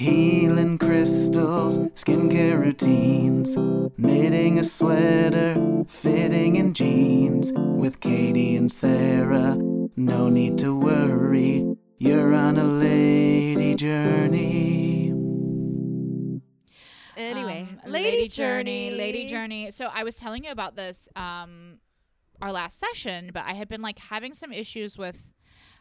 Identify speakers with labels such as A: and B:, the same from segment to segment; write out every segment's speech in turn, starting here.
A: Healing crystals, skincare routines, knitting a sweater, fitting in jeans. With Katie and Sarah, no need to worry, you're on a lady journey.
B: Anyway,
C: Um, lady journey, lady journey. So I was telling you about this um our last session, but I had been like having some issues with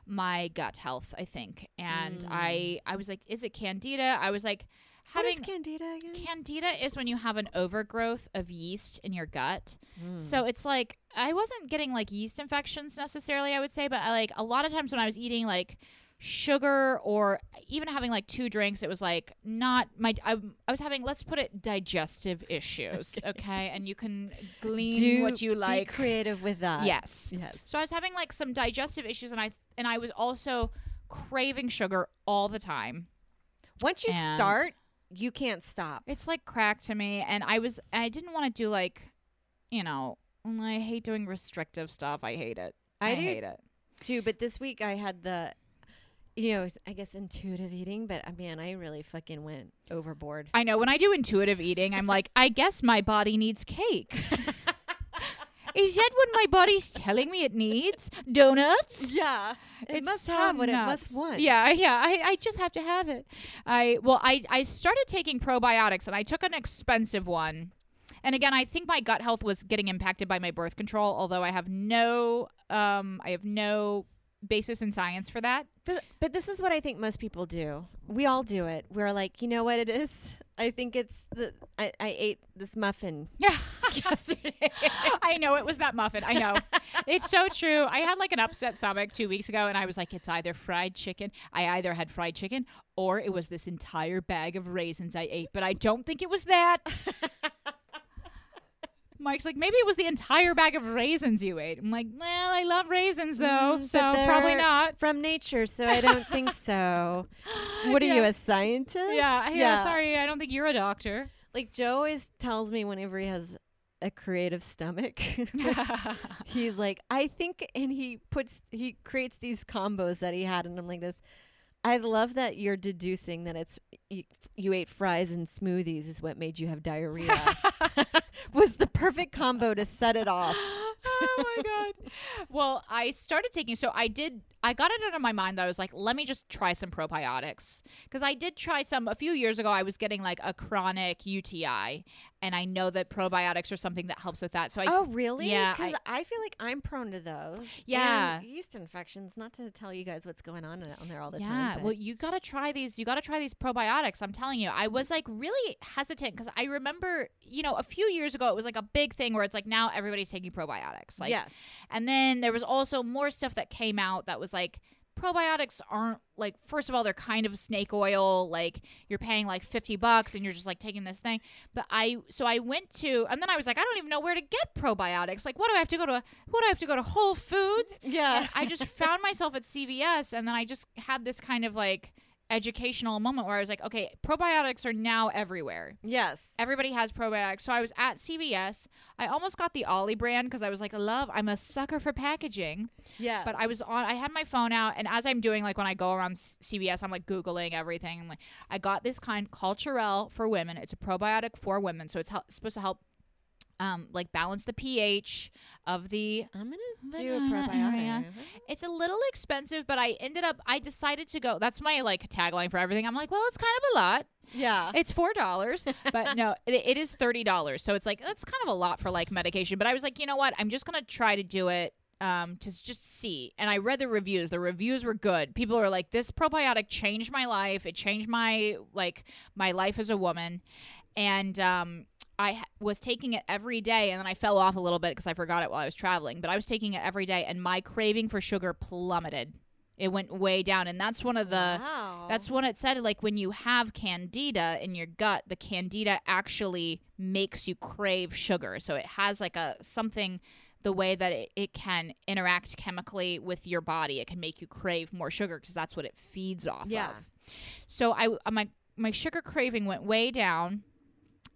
C: my gut health, I think. And I I was like, is it candida? I was like having
B: is candida again?
C: Candida is when you have an overgrowth of yeast in your gut.
B: Mm.
C: So it's like I wasn't getting like yeast infections necessarily, I would say, but I, like a lot of times when I was eating like sugar or even having like two drinks, it was like not my. I, I was having let's put it digestive issues, okay? And you can glean
B: Do
C: what you like be
B: creative with that.
C: Yes.
B: Yes.
C: So I was having like some digestive issues, and I and I was also craving sugar all the time.
B: Once you
C: And-
B: start, you can't stop.
C: It's like crack to me, and I was I didn't want to do like, you know, I hate doing restrictive stuff. I hate it.
B: I
C: I, hate it.
B: too. But this week I had the, you know, I guess intuitive eating. But uh, man, I really fucking went overboard.
C: I know when I do intuitive eating, I'm like, I guess my body needs cake. Is that what my body's telling me it needs? Donuts?
B: Yeah, it
C: It's
B: must have what
C: nuts.
B: it must want.
C: Yeah, yeah. I, I just have to have it. I well, I I started taking probiotics and I took an expensive one. And again, I think my gut health was getting impacted by my birth control, although I have no um I have no basis in science for that.
B: Th- but this is what I think most people do. We all do it. We're like, you know what it is? I think it's the I, I ate this muffin
C: Yeah.
B: yesterday.
C: I know it was that muffin. I know. It's so true. I had like an upset stomach two weeks ago, and I was like, it's either fried chicken. I either had fried chicken or it was this entire bag of raisins I ate, but I don't think it was that. Mike's like, maybe it was the entire bag of raisins you ate. I'm like, well, I love raisins though,
B: Mm,
C: so probably not.
B: from nature, so I don't think so. What are you, a scientist?
C: Yeah, yeah, sorry, I don't think you're a doctor.
B: Like Joe always tells me whenever he has a creative stomach, he's like, I think, and he puts, he creates these combos that he had, and I'm like this. I love that you're deducing that it's you, you ate fries and smoothies is what made you have diarrhea. Was the perfect combo to set it off.
C: oh my god. Well, I started taking so I did I got it out of my mind that I was like, let me just try some probiotics because I did try some a few years ago. I was getting like a chronic UTI, and I know that probiotics are something that helps with that. So I
B: Oh, really?
C: yeah,
B: Because I, feel like I'm prone to those.
C: Yeah.
B: Yeast infections. Not to tell you guys what's going on uh, on there all the
C: yeah,
B: time. but-
C: well, you gotta try these. You gotta try these probiotics. I'm telling you, I was like really hesitant because I remember, you know, a few years ago it was like a big thing where it's like now everybody's taking probiotics. Like,
B: yes.
C: And then there was also more stuff that came out that was like probiotics aren't like first of all they're kind of snake oil like you're paying like 50 bucks and you're just like taking this thing but i so i went to and then i was like i don't even know where to get probiotics like what do i have to go to what do i have to go to whole foods
B: Yeah.
C: and i just found myself at cvs and then i just had this kind of like educational moment where i was like okay probiotics are now everywhere
B: yes.
C: Everybody has probiotics. So I was at CVS. I almost got the OLLY brand because I was like, love, I'm a sucker for packaging.
B: Yeah.
C: But I was on, I had my phone out, and as I'm doing, like when I go around CVS, I'm like Googling everything. I'm like, I got this kind Culturelle for women. It's a probiotic for women. So it's hel- supposed to help. Um, like balance the pH of the
B: I'm gonna do a probiotic.
C: it's a little expensive, but I ended up I decided to go. That's my like tagline for everything. I'm like, well, it's kind of a lot.
B: Yeah.
C: It's four dollars, but no, it, it is thirty dollars. So it's like that's kind of a lot for like medication. But I was like, you know what? I'm just gonna try to do it um, to just see. And I read the reviews. The reviews were good. People were like, this probiotic changed my life. It changed my like my life as a woman, and um. I was taking it every day and then I fell off a little bit because I forgot it while I was traveling. But I was taking it every day and my craving for sugar plummeted. It went way down. And that's one of the
B: wow.
C: that's when it said like when you have candida in your gut, the candida actually makes you crave sugar. So it has like a something the way that it, it can interact chemically with your body. It can make you crave more sugar because that's what it feeds off
B: Yeah.
C: of. So I my my sugar craving went way down.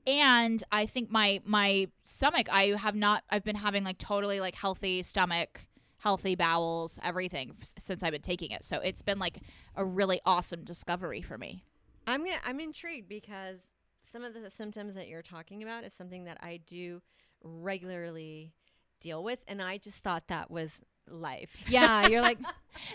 C: And I think my my stomach I have not I've been having like totally like healthy stomach, healthy bowels, everything since I've been taking it. So it's been like a really awesome discovery for me.
B: I'm gonna, I'm intrigued because some of the symptoms that you're talking about is something that I do regularly deal with, and I just thought that was life.
C: Yeah, you're like,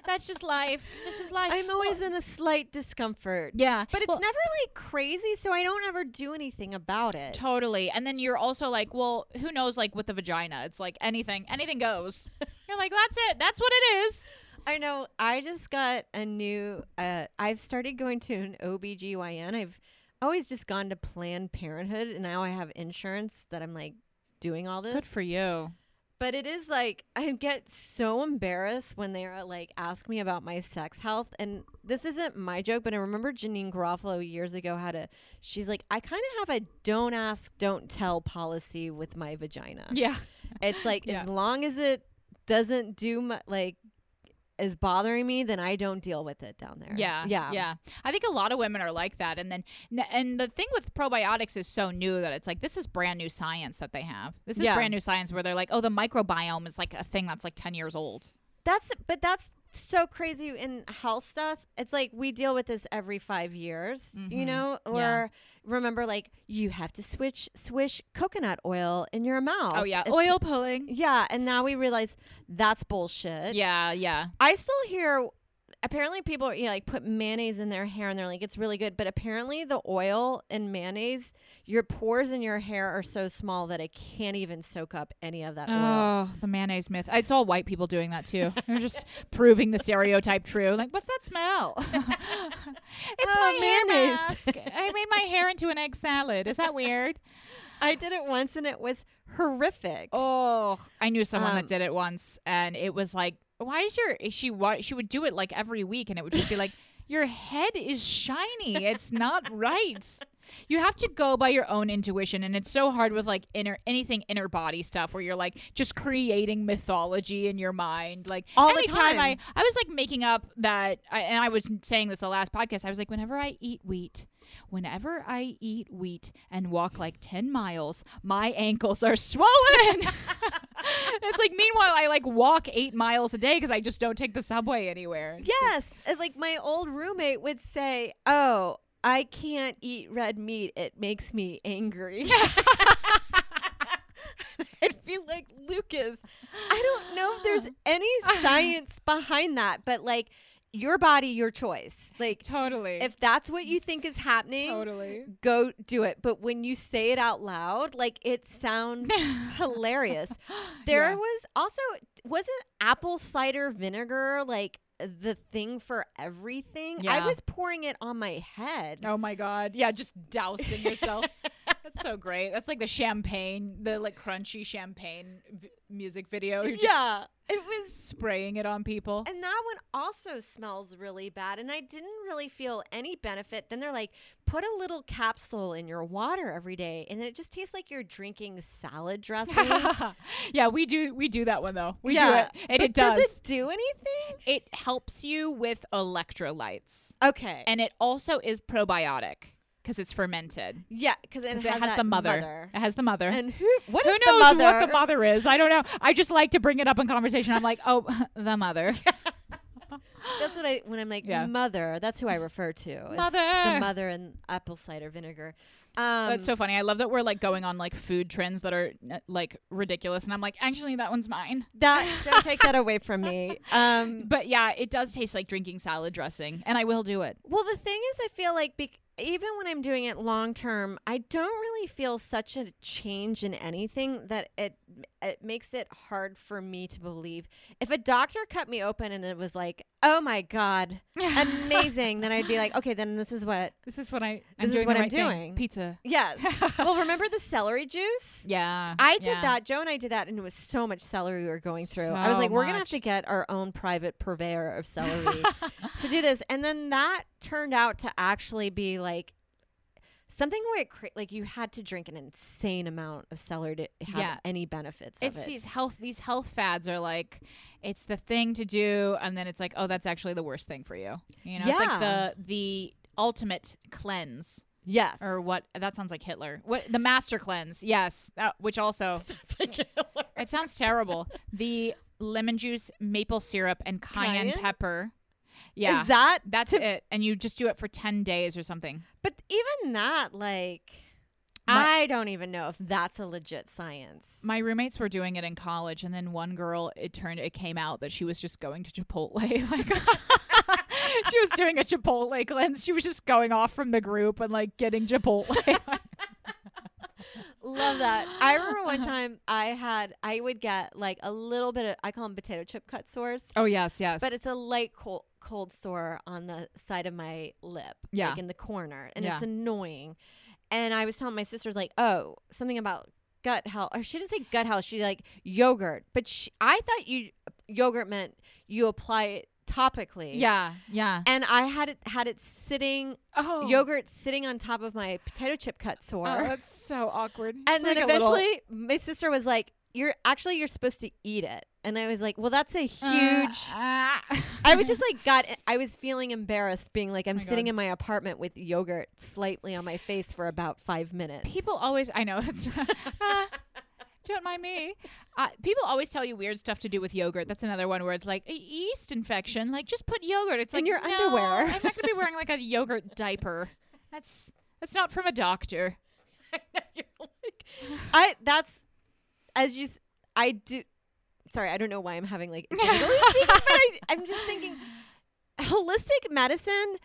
C: that's just life. That's just life.
B: I'm always in a slight discomfort.
C: yeah,
B: But it's
C: well,
B: never like crazy, so I don't ever do anything about it.
C: Totally. And then you're also like, well, who knows like with the vagina? It's like anything anything goes. you're like, that's it. That's what it is.
B: I know. I just got a new. Uh, I've started going to an OBGYN. I've always just gone to Planned Parenthood, and now I have insurance that I'm like doing all this.
C: Good for you.
B: But it is like I get so embarrassed when they're like ask me about my sex health, and this isn't my joke, but I remember Janeane Garofalo years ago had a. She's like, I kind of have a don't ask, don't tell policy with my vagina.
C: Yeah.
B: It's like
C: Yeah.
B: as long as it doesn't do my, like is bothering me, then I don't deal with it down there.
C: Yeah,
B: yeah,
C: yeah. I think a lot of women are like that, and then and the thing with probiotics is so new that it's like this is brand new science that they have. This is
B: Yeah.
C: brand new science where they're like, oh, the microbiome is like a thing that's like ten years old.
B: That's but that's so crazy in health stuff. It's like we deal with this every five years, you
C: Mhm.
B: know. Or
C: Yeah.
B: remember, like you have to switch swish coconut oil in your mouth.
C: Oh yeah,
B: It's-
C: oil pulling.
B: Yeah, and now we realize that's bullshit.
C: Yeah, yeah.
B: I still hear apparently people you know, like put mayonnaise in their hair and they're like it's really good, but apparently the oil and mayonnaise, your pores in your hair are so small that it can't even soak up any of that oil.
C: Oh, the mayonnaise myth. It's all white people doing that too. They're just proving the stereotype true. Like, what's that smell? it's
B: Oh, mayonnaise.
C: I made my hair into an egg salad. Is that weird?
B: I did it once and it was horrific.
C: Oh, I knew someone
B: Um,
C: that did it once, and it was like, why is your she? Why she would do it like every week, and it would just be like, your head is shiny. It's not right. You have to go by your own intuition, and it's so hard with like inner anything inner body stuff where you're like just creating mythology in your mind. Like
B: All the
C: anytime I
B: time.
C: I was like making up that, I, and I was saying this the last podcast. I was like, whenever I eat wheat, whenever I eat wheat and walk like ten miles, my ankles are swollen. it's like meanwhile I like walk eight miles a day because I just don't take the subway anywhere.
B: Yes. and, Like my old roommate would say, Oh, I can't eat red meat. It makes me angry. I'd be like, Lucas, I don't know if there's any science behind that, but like your body, your choice. Like
C: Totally.
B: if that's what you think is happening,
C: totally.
B: go do it. But when you say it out loud, like it sounds hilarious. There
C: Yeah.
B: was also wasn't apple cider vinegar like the thing for everything? I was pouring it on my head.
C: Oh my god. Yeah, just dousing yourself. That's so great. That's like the champagne, the like crunchy champagne v- music video. You're just
B: yeah, it was.
C: spraying it on people.
B: And that one also smells really bad, and I didn't really feel any benefit. Then they're like, put a little capsule in your water every day, and it just tastes like you're drinking salad dressing.
C: yeah, we do we do that one though. We
B: yeah,
C: do it. And it does.
B: Does it do anything?
C: it helps you with electrolytes.
B: Okay.
C: And it also is probiotic because it's fermented.
B: yeah, because it,
C: it has the mother.
B: mother.
C: It has the mother.
B: And who? What
C: Who
B: is
C: knows
B: the mother?
C: what the mother is? I don't know. I just like to bring it up in conversation. I'm like, oh, the mother.
B: That's what I when I'm like
C: Yeah.
B: mother. That's who I refer to.
C: Mother.
B: The mother and apple cider vinegar. Um,
C: That's so funny. I love that we're like going on like food trends that are uh, like ridiculous, and I'm like, actually, that one's mine.
B: that don't take that away from me. Um,
C: But yeah, it does taste like drinking salad dressing, and I will do it.
B: well, the thing is, I feel like even when I'm doing it long term, I don't really feel such a change in anything that it it makes it hard for me to believe. If a doctor cut me open and it was like, "Oh my god, amazing," then I'd be like, "Okay, then this is what."
C: This is what I.
B: This
C: I'm
B: is
C: doing
B: what I'm
C: right thing.
B: doing.
C: Pizza.
B: Yes. well, remember the celery juice?
C: Yeah.
B: I did
C: yeah.
B: that. Joe and I did that, and it was so much celery we were going through. I was
C: So
B: like, we're gonna have to get our own private purveyor of celery to do this. And then that turned out to actually be like something where it cra- like you had to drink an insane amount of celery to have
C: Yeah.
B: any benefits
C: It's
B: of it.
C: these health these health fads are like it's the thing to do and then it's like oh that's actually the worst thing for you. You know, it's like the the ultimate cleanse
B: yes.
C: or what that sounds like Hitler. What the master cleanse. Yes, that, which also it sounds terrible. The lemon juice, maple syrup and cayenne,
B: Cayenne?
C: pepper Yeah.
B: Is that
C: That's it. And you just do it for 10 days or something.
B: But even that, like,
C: My-
B: I don't even know if that's a legit science.
C: My roommates were doing it in college, and then one girl, it turned, it came out that she was just going to Chipotle. Like, she was doing a Chipotle cleanse. She was just going off from the group and like getting Chipotle.
B: Love that. I remember one time I had, I would get like a little bit of, I call them potato chip cut sores,
C: oh yes, yes.
B: but it's a light cold, cold sore on the side of my lip,
C: Yeah.
B: like in the corner, and
C: Yeah.
B: it's annoying. And I was telling my sisters like, oh, something about gut health, or she didn't say gut health. She like yogurt, but she, I thought you yogurt meant you apply it topically.
C: yeah, yeah.
B: And I had it had it sitting
C: Oh,
B: yogurt sitting on top of my potato chip cut sore.
C: Oh, that's so awkward.
B: and
C: It's
B: then
C: like
B: eventually my sister was like, "You're actually you're supposed to eat it." And I was like, "Well, that's a huge
C: Uh.
B: I was just like got I was feeling embarrassed being like I'm
C: my
B: sitting
C: God.
B: in my apartment with yogurt slightly on my face for about 5 minutes.
C: People always, I know that's. uh, don't mind me. Uh, people always tell you weird stuff to do with yogurt. That's another one where it's like a yeast infection. Like just put yogurt. It's
B: In
C: like
B: your
C: no,
B: underwear."
C: I'm not gonna be wearing like a yogurt diaper. That's that's not from a doctor.
B: You're like I that's as you I do Sorry, I don't know why I'm having like speaking, but I, I'm just thinking holistic medicine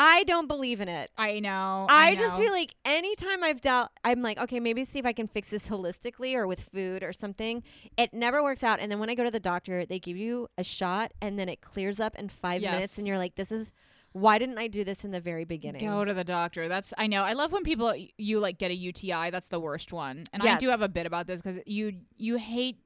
B: I don't believe in it.
C: I know.
B: I,
C: I,
B: just feel like anytime I've dealt, I'm like, okay, maybe see if I can fix this holistically or with food or something. It never works out. And then when I go to the doctor, they give you a shot and then it clears up in five minutes. And you're like, this is, why didn't I do this in the very beginning?
C: Go to the doctor. That's I know. I love when people you like get a UTI. That's the worst one. And I do have a bit about this because you you hate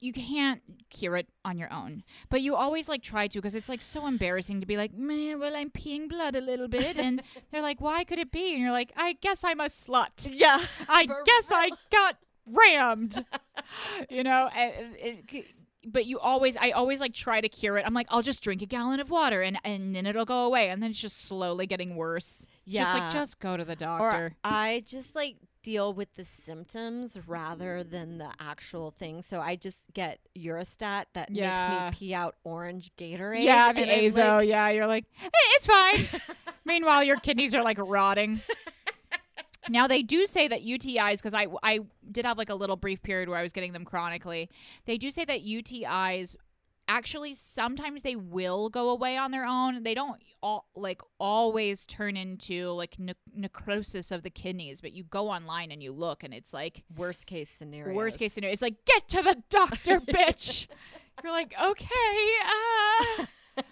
C: you can't cure it on your own, but you always like try to because it's like so embarrassing to be like, man, well I'm peeing blood a little bit, and they're like, why could it be? And you're like, I guess I'm a slut.
B: Yeah.
C: I guess I got rammed. you know, and it, but you always, I always like try to cure it. I'm like, I'll just drink a gallon of water and and then it'll go away, and then it's just slowly getting worse. Yeah. Just like just go to the
B: Or
C: doctor.
B: I just like deal with the symptoms rather mm-hmm. than the actual thing. So I just get Uristat that
C: Yeah.
B: makes me pee out orange Gatorade.
C: yeah, the
B: and
C: azo.
B: like-
C: yeah, you're like, hey, it's fine. Meanwhile, your kidneys are like rotting. Now they do say that UTIs because I I did have like a little brief period where I was getting them chronically. They do say that UTIs actually sometimes they will go away on their own. They don't all like always turn into like ne- necrosis of the kidneys, but you go online and you look and it's like
B: worst case scenario.
C: worst case scenario. It's like get to the doctor, bitch. You're like okay. Uh.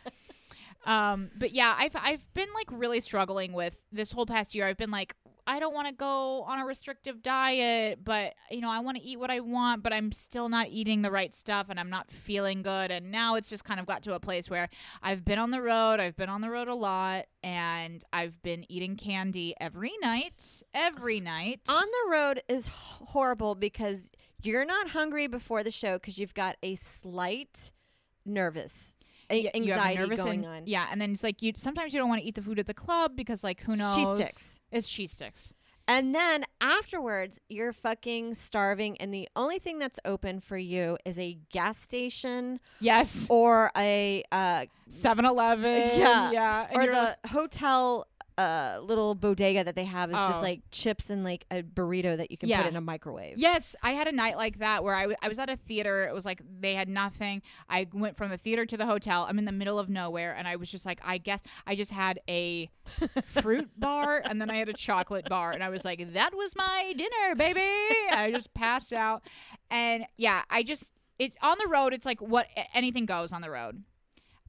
C: Um, but yeah, I've I've been like really struggling with this whole past year. I've been like, I don't want to go on a restrictive diet, but you know, I want to eat what I want, but I'm still not eating the right stuff and I'm not feeling good. And now it's just kind of got to a place where I've been on the road, I've been on the road a lot, and I've been eating candy every night, every night.
B: on the road is horrible because you're not hungry before the show because you've got a slight nervous a-
C: you have a
B: anxiety
C: nervous
B: going
C: and-
B: on.
C: Yeah, and then it's like you sometimes you don't want to eat the food at the club because like who knows?
B: She sticks.
C: It's cheese sticks.
B: And then afterwards, you're fucking starving, and the only thing that's open for you is a gas station
C: Yes.
B: or a uh,
C: 7-Eleven.
B: Yeah.
C: Yeah. and
B: or the hotel uh, little bodega that they have is
C: Oh.
B: just like chips and like a burrito that you can
C: Yeah.
B: put in a microwave.
C: Yes, I had a night like that where I, w- I was at a theater. It was like they had nothing. I went from the theater to the hotel. I'm in the middle of nowhere, and I was just like, I guess I just had a fruit bar, and then I had a chocolate bar, and I was like, that was my dinner, baby. I just passed out, and yeah, I just it's on the road. It's like what anything goes on the road.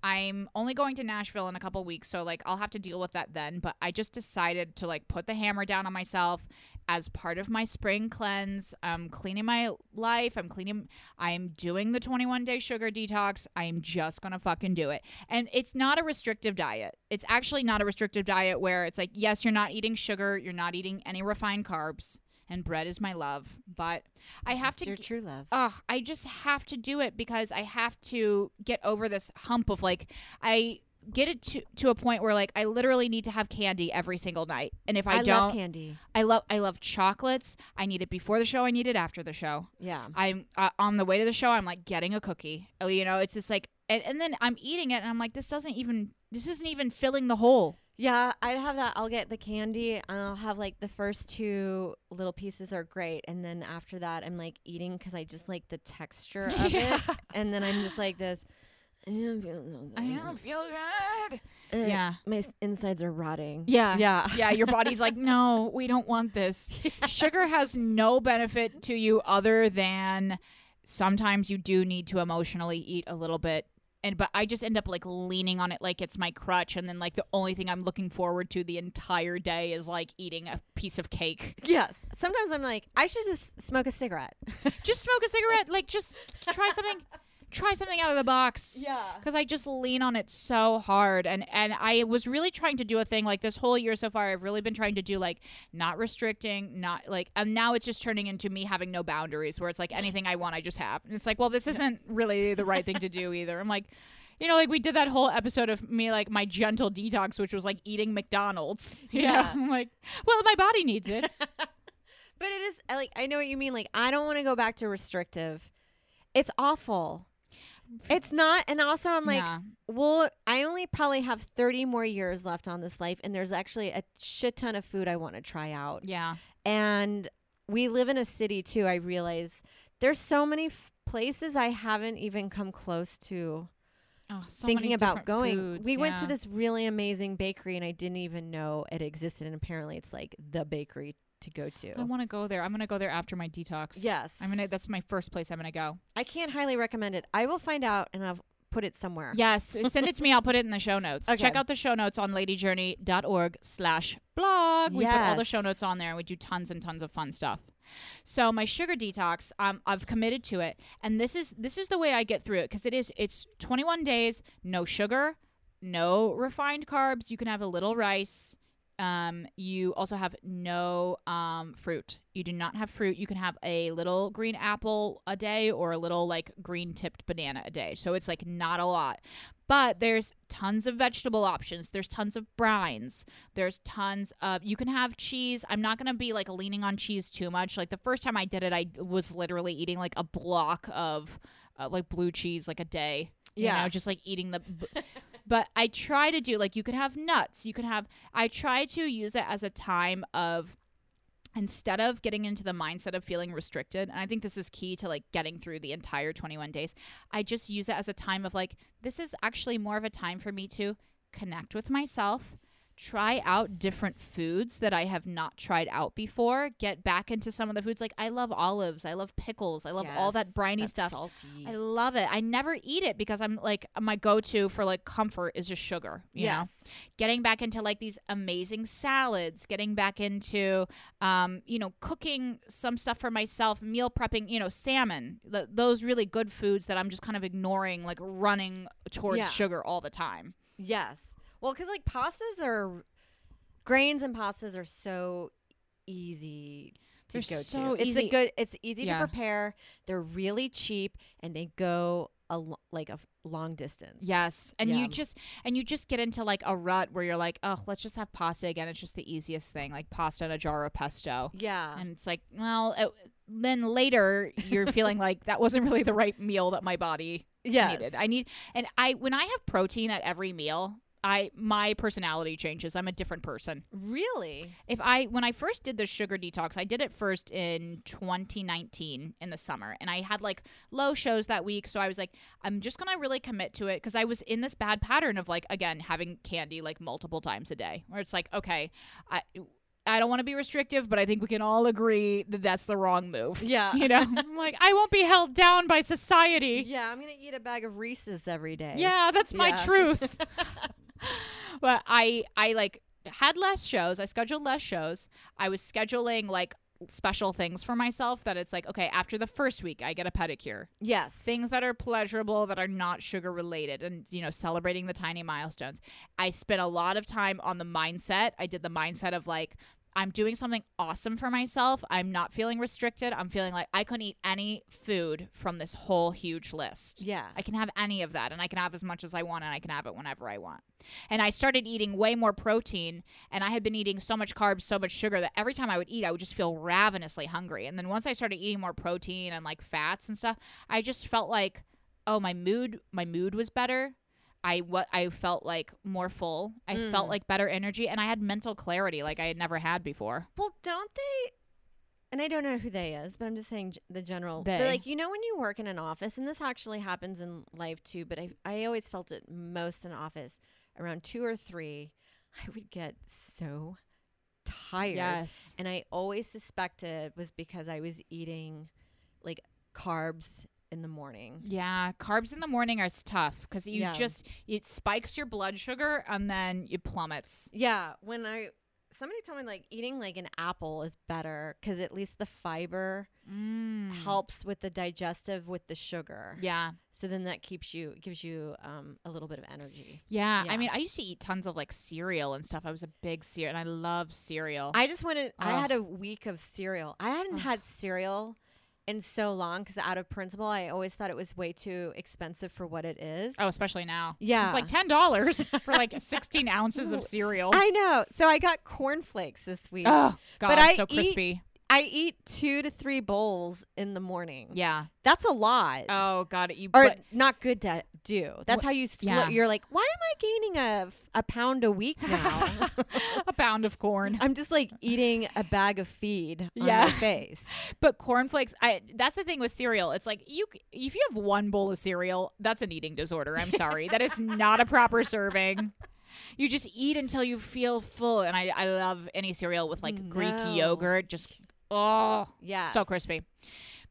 C: I'm only going to Nashville in a couple weeks, so like I'll have to deal with that then. But I just decided to like put the hammer down on myself as part of my spring cleanse. I'm cleaning my life. I'm cleaning. I'm doing the 21 day sugar detox. I'm just gonna fucking do it. And it's not a restrictive diet. It's actually not a restrictive diet where it's like, yes, you're not eating sugar, you're not eating any refined carbs, and bread is my love. But I have
B: It's
C: to.
B: your true love.
C: Ugh, I just have to do it because I have to get over this hump of like I get it to to a point where like I literally need to have candy every single night. And if I,
B: I,
C: don't
B: love candy.
C: I love I love chocolates. I need it before the show, I need it after the show.
B: Yeah.
C: I'm uh, on the way to the show, I'm like getting a cookie. Oh, You know, it's just like and, and then I'm eating it and I'm like this doesn't even this isn't even filling the hole.
B: Yeah, I'd have that. I'll get the candy and I'll have like the first two little pieces are great. And then after that, I'm like eating because I just like the texture of
C: Yeah.
B: it. And then I'm just like this. I don't feel so good.
C: I don't feel good.
B: Uh,
C: Yeah.
B: My insides are rotting.
C: Yeah.
B: Yeah.
C: Yeah, your body's like, no, we don't want this. Sugar has no benefit to you other than sometimes you do need to emotionally eat a little bit. And but I just end up like leaning on it like it's my crutch, and then like the only thing I'm looking forward to the entire day is like eating a piece of cake.
B: Yes. Sometimes I'm like, I should just smoke a cigarette.
C: just smoke a cigarette, like just try something, try something out of the box.
B: yeah.
C: because I just lean on it so hard. And and I was really trying to do a thing like this whole year so far. I've really been trying to do like not restricting, not like, and now it's just turning into me having no boundaries, where it's like anything I want, I just have. And it's like, well, this isn't really the right thing to do either. I'm like. You know, like we did that whole episode of me, like my gentle detox, which was like eating McDonald's. You know?
B: Yeah.
C: I'm like, well, my body needs it.
B: But it is like I know what you mean. Like I don't want to go back to restrictive. It's awful. It's not, and also I'm like,
C: Yeah.
B: well, I only probably have 30 more years left on this life, and there's actually a shit ton of food I want to try out.
C: yeah.
B: And we live in a city too. I realize there's so many f- places I haven't even come close to
C: Oh, so
B: thinking about going.
C: foods,
B: we went to this really amazing bakery, and I didn't even know it existed. And apparently, it's like the bakery to go to.
C: I want to go there. I'm gonna go there after my detox.
B: yes,
C: I'm gonna. That's my first place I'm gonna go.
B: I can't highly recommend it. I will find out and I'll put it somewhere.
C: Yes, send it to me. I'll put it in the show notes.
B: Okay.
C: Check out the show notes on ladyjourney.org slash blog. We put all the show notes on there and we do tons and tons of fun stuff. So my sugar detox, um, I've committed to it, and this is this is the way I get through it because it is it's 21 days, no sugar, no refined carbs. You can have a little rice. Um, you also have no um, fruit. You do not have fruit. You can have a little green apple a day or a little like green tipped banana a day. So it's like not a lot. But there's tons of vegetable options. There's tons of brines. There's tons of you can have cheese. I'm not going to be like leaning on cheese too much. Like the first time I did it I was literally eating like a block of uh, like blue cheese like a day. You
B: Yeah.
C: know, just like eating the but I try to do like you could have nuts. You could have I try to use it as a time of instead of getting into the mindset of feeling restricted and i think this is key to like getting through the entire 21 days i just use it as a time of like this is actually more of a time for me to connect with myself try out different foods that i have not tried out before get back into some of the foods like i love olives i love pickles i love all that briny stuff
B: Salty.
C: I love it. I never eat it because I'm like my go-to for like comfort is just sugar. You
B: yes.
C: know, getting back into like these amazing salads, getting back into um, you know, cooking some stuff for myself, meal prepping, you know, salmon, th- those really good foods that I'm just kind of ignoring, like running towards
B: Yeah.
C: sugar all the time.
B: Yes. Well, because like pastas are grains and pastas are so easy to
C: They're
B: go
C: so
B: to. It's a good. It's easy
C: Yeah.
B: to prepare. They're really cheap and they go a lo- like a f- long distance.
C: Yes, and
B: Yeah.
C: you just and you just get into like a rut where you're like, oh, let's just have pasta again. It's just the easiest thing, like pasta and a jar of pesto.
B: Yeah.
C: And it's like, well, it, then later you're feeling like that wasn't really the right meal that my body
B: yes.
C: needed. I need, and I when I have protein at every meal, I my personality changes. I'm a different person.
B: really.
C: If I when I first did the sugar detox, I did it first in 2019 in the summer, and I had like low shows that week, so I was like, I'm just gonna really commit to it because I was in this bad pattern of like again having candy like multiple times a day, where it's like, okay, I. I don't want to be restrictive, but I think we can all agree that that's the wrong move.
B: Yeah.
C: You know, I'm like I won't be held down by society.
B: Yeah, I'm gonna eat a bag of Reese's every day.
C: Yeah, that's my
B: Yeah.
C: truth. but I I like had less shows. I scheduled less shows. I was scheduling like special things for myself that it's like okay after the first week i get a pedicure
B: Yes.
C: things that are pleasurable that are not sugar related and you know celebrating the tiny milestones i spent a lot of time on the mindset i did the mindset of like i'm doing something awesome for myself i'm not feeling restricted i'm feeling like i can eat any food from this whole huge list
B: Yeah.
C: I can have any of that and I can have as much as I want and I can have it whenever I want. And I started eating way more protein and I had been eating so much carbs, so much sugar that every time I would eat, I would just feel ravenously hungry. And then once I started eating more protein and like fats and stuff, I just felt like, oh, my mood, my mood was better. I what I felt like more full. I felt
B: Mm.
C: like better energy and I had mental clarity like I had never had before.
B: Well, don't they? And I don't know who they is, but I'm just saying the general.
C: They.
B: But like you know, when you work in an office, and this actually happens in life too. But I I always felt it most in office. Around two or three, I would get so tired.
C: Yes.
B: And I always suspected was because I was eating like carbs in the morning.
C: Yeah, carbs in the morning are tough because you
B: Yeah.
C: just it spikes your blood sugar and then it plummets.
B: Yeah, when I somebody told me like eating like an apple is better because at least the fiber
C: Mm.
B: helps with the digestive with the sugar.
C: Yeah,
B: So then that keeps you gives you um, a little bit of energy.
C: yeah. I mean, I used to eat tons of like cereal and stuff. I was a big cereal, and I love cereal.
B: I just wanted. I had a week of cereal. I hadn't
C: Ugh.
B: had cereal in so long because out of principle, I always thought it was way too expensive for what it is.
C: oh, especially now.
B: yeah,
C: It's like ten dollars for like sixteen ounces of cereal.
B: I know. So I got cornflakes this week.
C: Oh God,
B: But I
C: so crispy.
B: I eat two to three bowls in the morning.
C: Yeah.
B: That's a lot.
C: Oh God, you.
B: or
C: but-
B: not good to do. That's
C: Wh-
B: how you. Sl-
C: yeah.
B: You're like, why am I gaining a a pound a week now?
C: a pound of corn.
B: I'm just like eating a bag of feed on
C: Yeah.
B: my face.
C: But cornflakes, I that's the thing with cereal. It's like you if you have one bowl of cereal, that's an eating disorder. I'm sorry. that is not a proper serving. You just eat until you feel full and I I love any cereal with like Greek yogurt just oh,
B: Yeah,
C: so crispy.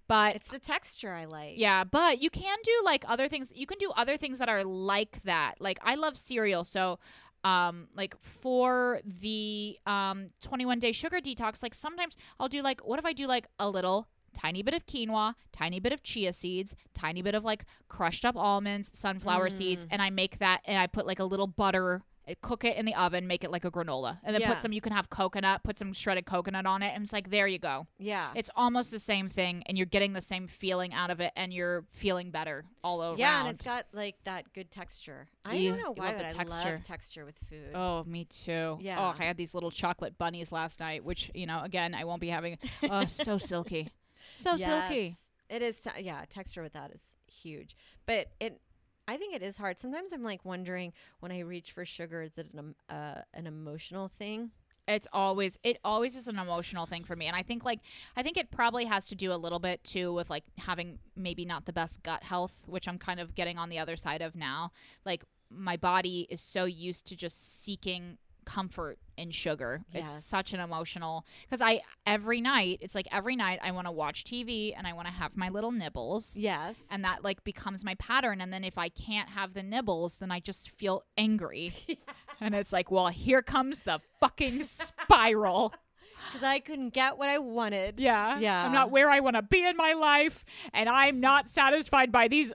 C: But
B: It's the texture I like.
C: yeah, but you can do like other things. You can do other things that are like that. Like I love cereal, so um like for the um 21 day sugar detox, like sometimes I'll do like what if I do like a little tiny bit of quinoa, tiny bit of chia seeds, tiny bit of like crushed up almonds, sunflower seeds,
B: Mm.
C: and I make that and I put like a little butter cook it in the oven, make it like a granola, and then
B: Yeah.
C: put some. You can have coconut, put some shredded coconut on it, and it's like there you go.
B: Yeah.
C: It's almost the same thing, and you're getting the same feeling out of it, and you're feeling better all over.
B: yeah, and it's got like that good texture. I
C: You-
B: don't know why,
C: love the
B: but I
C: texture.
B: love texture with food.
C: Oh, me too.
B: Yeah.
C: Oh, I had these little chocolate bunnies last night, which you know, again, I won't be having. Oh, so silky, so
B: Yes.
C: silky.
B: It is, te- yeah. Texture with that is huge, but it. I think it is hard. Sometimes I'm like wondering when I reach for sugar, is it an uh, an emotional thing?
C: It's always it always is an emotional thing for me, and I think like I think it probably has to do a little bit too with like having maybe not the best gut health, which I'm kind of getting on the other side of now. Like my body is so used to just seeking comfort in sugar. It's such an emotional because I every night it's like every night I want to watch TV and I want to have my little nibbles.
B: Yes.
C: And that like becomes my pattern. And then if I can't have the nibbles, then I just feel angry. And it's like, well, here comes the fucking spiral.
B: Because I couldn't get what I wanted.
C: Yeah.
B: Yeah.
C: I'm not where I want to be in my life. And I'm not satisfied by these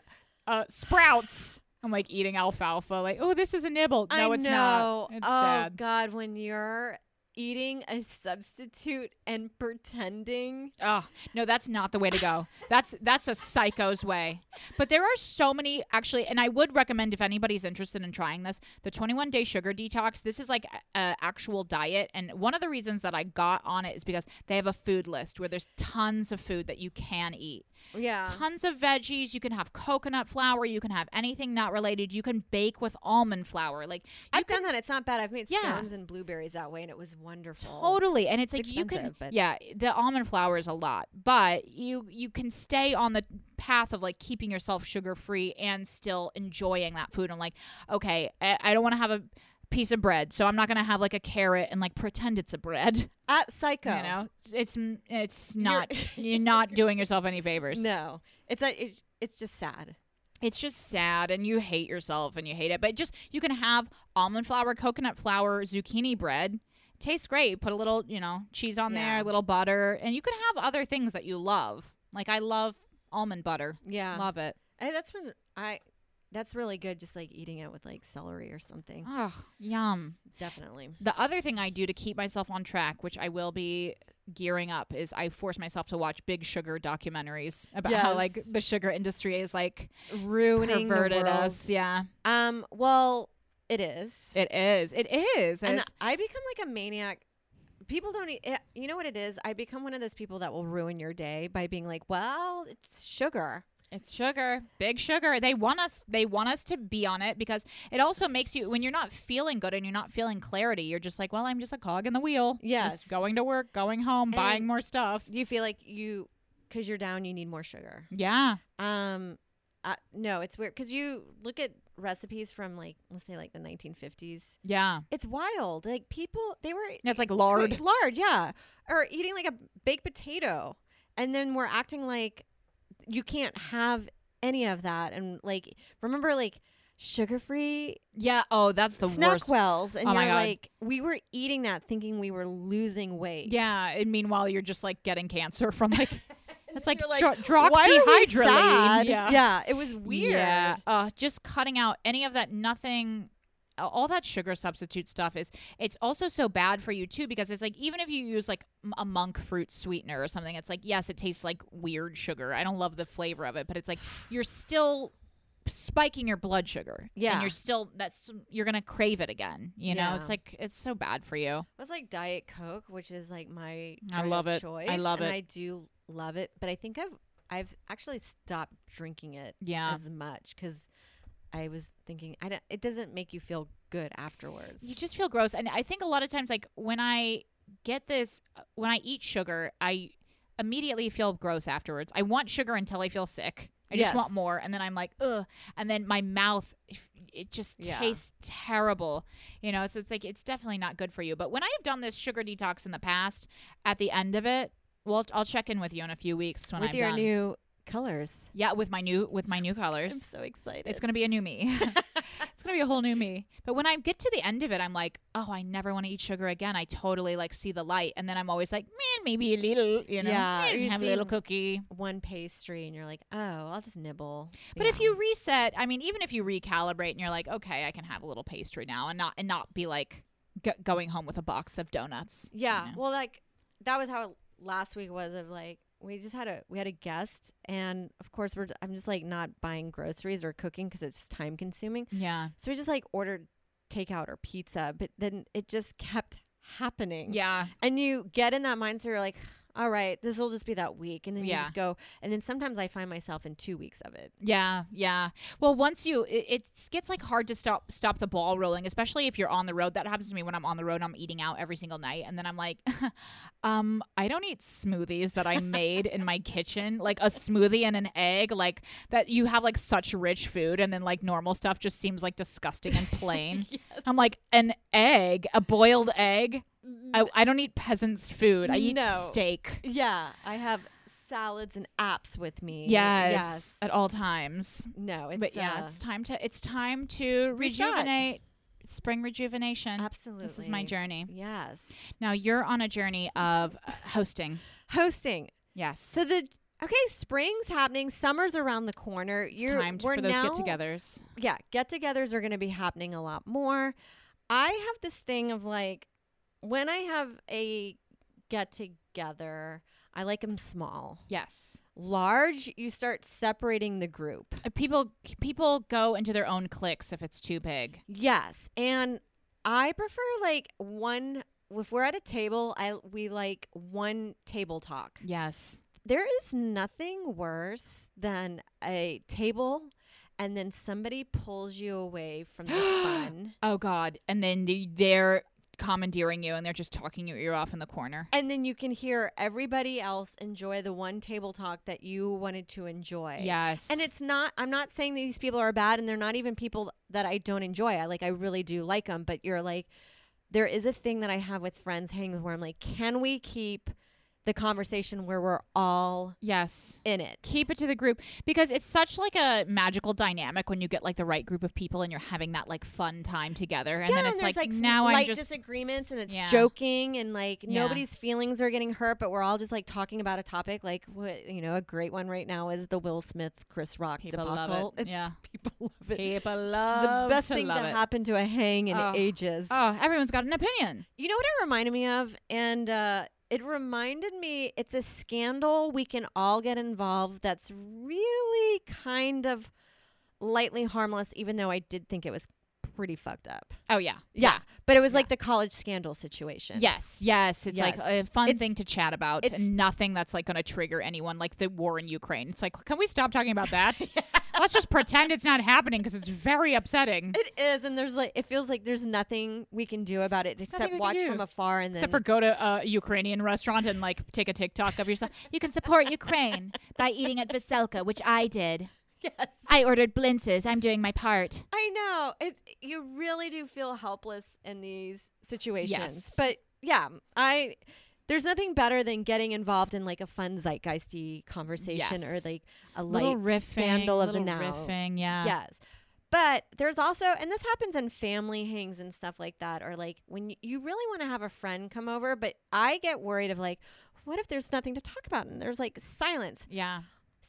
C: uh, sprouts. I'm like eating alfalfa, like, oh, this is a nibble. No,
B: I
C: it's
B: know.
C: not. It's
B: oh
C: sad.
B: God, when you're eating a substitute and pretending.
C: Oh no, that's not the way to go. That's that's a psycho's way. But there are so many actually, and I would recommend if anybody's interested in trying this, the 21 day sugar detox. This is like a, a actual diet, and one of the reasons that I got on it is because they have a food list where there's tons of food that you can eat.
B: Yeah.
C: Tons of veggies. You can have coconut flour. You can have anything not related. You can bake with almond flour. Like
B: I've done that. It's not bad. I've made
C: Yeah.
B: scones and blueberries that way, and it was wonderful.
C: Totally, and it's,
B: It's
C: like you can, yeah, the almond flour is a lot, but you you can stay on the path of like keeping yourself sugar free and still enjoying that food. I'm like, okay, I, I don't want to have a piece of bread, so I'm not gonna have like a carrot and like pretend it's a bread.
B: At Psycho.
C: You know, it's it's not you're not doing yourself any favors.
B: No, it's a. It, it's just sad.
C: It's just sad, and you hate yourself, and you hate it. But just you can have almond flour, coconut flour, zucchini bread. Tastes great. Put a little, you know, cheese on there, a little butter, and you can have other things that you love. Like I love almond butter.
B: Yeah.
C: Love it.
B: I, that's when I. That's really good. Just like eating it with like celery or something.
C: Oh, yum.
B: Definitely.
C: The other thing I do to keep myself on track, which I will be gearing up, is I force myself to watch big sugar documentaries about how like the sugar industry is like
B: Ruining the
C: perverted
B: world.
C: us. Yeah,
B: Um. Well, it is.
C: it is. It is.
B: and
C: It's-
B: I become like a maniac. People don't. e- eh, You know what it is? I become one of those people that will ruin your day by being like, "Well, it's sugar."
C: It's sugar, big sugar. They want us. They want us to be on it because it also makes you when you're not feeling good and you're not feeling clarity. You're just like, well, I'm just a cog in the wheel.
B: Yes.
C: Just going to work, going home, buying more stuff.
B: You feel like you, because you're down, you need more sugar.
C: Yeah.
B: Um, uh, no, it's weird because you look at recipes from like let's say like the 1950s.
C: Yeah.
B: It's wild. Like people, they were
C: It's like lard.
B: Lard, yeah, or eating like a baked potato, and then we're acting like you can't have any of that. And like, remember like sugar free
C: Yeah. Oh, that's the worst.
B: Snackwells, and
C: Oh
B: you're like, we were eating that thinking we were losing weight.
C: Yeah. And meanwhile, you're just like getting cancer from like it's like,
B: like,
C: dro-
B: Why are we
C: droxyhydroline.
B: sad?
C: Yeah.
B: yeah, it was weird.
C: Yeah. Uh, just cutting out any of that nothing all that sugar substitute stuff is it's also so bad for you too because it's like even if you use like a monk fruit sweetener or something it's like yes it tastes like weird sugar i don't love the flavor of it but it's like you're still spiking your blood sugar
B: Yeah.
C: and you're still that's you're gonna crave it again you know
B: Yeah.
C: it's like it's so bad for you
B: It was like Diet Coke, which is like my
C: I love
B: of
C: it. I
B: choice.
C: love
B: and
C: it.
B: I do love it, but I think I've I've actually stopped drinking it
C: yeah
B: as much because I was thinking I don't, it doesn't make you feel good afterwards.
C: you just feel gross. And i think a lot of times like when i get this uh, when i eat sugar i immediately feel gross afterwards. I want sugar until i feel sick. I just
B: Yes.
C: want more. And then i'm like ugh. And then my mouth it just
B: Yeah.
C: tastes terrible you know? So it's like it's definitely not good for you. But when i have done this sugar detox in the past at the end of it well i'll check in with you in a few weeks when
B: with
C: i'm
B: your
C: done.
B: new colors.
C: yeah with my new with my new colors
B: I'm so excited.
C: it's gonna be a new me. it's gonna be a whole new me. But when I get to the end of it, I'm like, oh, I never want to eat sugar again. I totally like see the light, and then I'm always like, man, maybe a little, you know,
B: Yeah, you
C: have a little cookie.
B: one pastry, and you're like, oh, I'll just nibble.
C: But if you reset, I mean, even if you recalibrate and you're like, okay, I can have a little pastry now, and not and not be like g- going home with a box of donuts. you
B: Yeah.
C: know?
B: Well, like that was how last week was of like we just had a we had a guest and of course we're I'm just like not buying groceries or cooking cuz it's just time consuming.
C: yeah,
B: So we just like ordered takeout or pizza, but then it just kept happening.
C: yeah,
B: And you get in that mindset you're like all right, this will just be that week and then you just go and then sometimes I find myself in 2 weeks of it.
C: Yeah, yeah. Well, once you, it, it gets like hard to stop stop the ball rolling, especially if you're on the road. That happens to me when I'm on the road. I'm eating out every single night, and then I'm like, um, I don't eat smoothies that I made in my kitchen, like a smoothie and an egg, like that. You have like such rich food, and then like normal stuff just seems like disgusting and plain. I'm like an egg, a boiled egg. I, I don't eat peasants' food. I eat
B: No.
C: steak.
B: Yeah, I have salads and apps with me.
C: Yes,
B: Yes.
C: at all times.
B: No, it's
C: but yeah,
B: uh,
C: it's time to it's time to rejuvenate. Spring rejuvenation.
B: absolutely.
C: This is my journey.
B: Yes.
C: Now you're on a journey of hosting.
B: Hosting.
C: Yes.
B: So the okay, spring's happening, summer's around the corner.
C: it's
B: You're
C: time to- for those
B: now,
C: get-togethers.
B: Yeah, get-togethers are going to be happening a lot more. I have this thing of like when I have a get-together, I like them small.
C: Yes.
B: Large, you start separating the group.
C: Uh, people people go into their own cliques if it's too big.
B: Yes, and I prefer like one. If we're at a table, I we like one table talk.
C: Yes.
B: There is nothing worse than a table and then somebody pulls you away from the fun.
C: Oh God. And then the, they're commandeering you and they're just talking your ear off in the corner.
B: And then you can hear everybody else enjoy the one table talk that you wanted to enjoy.
C: Yes.
B: And it's not I'm not saying these people are bad and they're not even people that I don't enjoy. I like I really do like them, but you're like there is a thing that I have with friends hanging with where I'm like, can we keep the conversation where we're all
C: yes.
B: in it?
C: keep it to the group because it's such like a magical dynamic when you get like the right group of people and you're having that like fun time together and
B: yeah,
C: then it's
B: there's
C: like,
B: like,
C: now i'm just
B: disagreements and it's
C: Yeah.
B: joking and like
C: Yeah.
B: nobody's feelings are getting hurt, but we're all just like talking about a topic. Like what you know, a great one right now is the Will Smith Chris Rock
C: people
B: debacle.
C: love it
B: It's-
C: yeah
B: People love it.
C: people love
B: the
C: best
B: thing to
C: it.
B: happen to a hang in
C: Oh.
B: ages.
C: oh everyone's got an opinion
B: You know what it reminded me of? And uh, it reminded me it's a scandal we can all get involved that's really kind of lightly harmless, even though I did think it was pretty fucked up.
C: Oh yeah.
B: Yeah, but it was
C: Yeah.
B: like the college scandal situation.
C: Yes, yes. It's like a fun
B: It's-
C: thing to chat about
B: it's-
C: nothing that's like going to trigger anyone like the war in Ukraine. It's like, can we stop talking about that? Let's just pretend it's not happening because it's very upsetting.
B: It is, and there's like it feels like there's nothing we can do about it
C: There's
B: except
C: nothing we can
B: watch from afar and then
C: Except for go to a Ukrainian restaurant and like take a TikTok of yourself. You can support Ukraine by eating at Veselka, which I did.
B: yes.
C: I ordered blintzes. I'm doing my part.
B: I know. It's you really do feel helpless in these situations.
C: Yes.
B: But yeah, I there's nothing better than getting involved in like a fun zeitgeisty conversation or like a
C: little
B: light
C: riffing,
B: scandal of the
C: little
B: now.
C: riffing, yeah.
B: Yes. But there's also, and this happens in family hangs and stuff like that, or like when you really want to have a friend come over, but I get worried of like, what if there's nothing to talk about and there's like silence?
C: Yeah.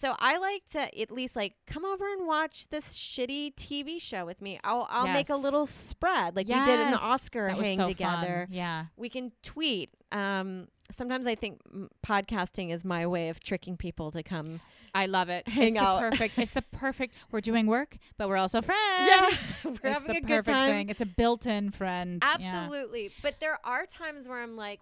B: So I like to at least like come over and watch this shitty TV show with me. I'll I'll make a little spread like we did an Oscar
C: That
B: hang
C: so
B: together.
C: Fun. Yeah.
B: We can tweet. Um, sometimes I think podcasting is my way of tricking people to come.
C: I love it.
B: Hang
C: it's
B: out.
C: Perfect. It's the perfect. We're doing work, but we're also friends.
B: Yes, we're
C: it's
B: having
C: the
B: a good time.
C: thing. It's a built-in friend. Yeah.
B: Absolutely. But there are times where I'm like,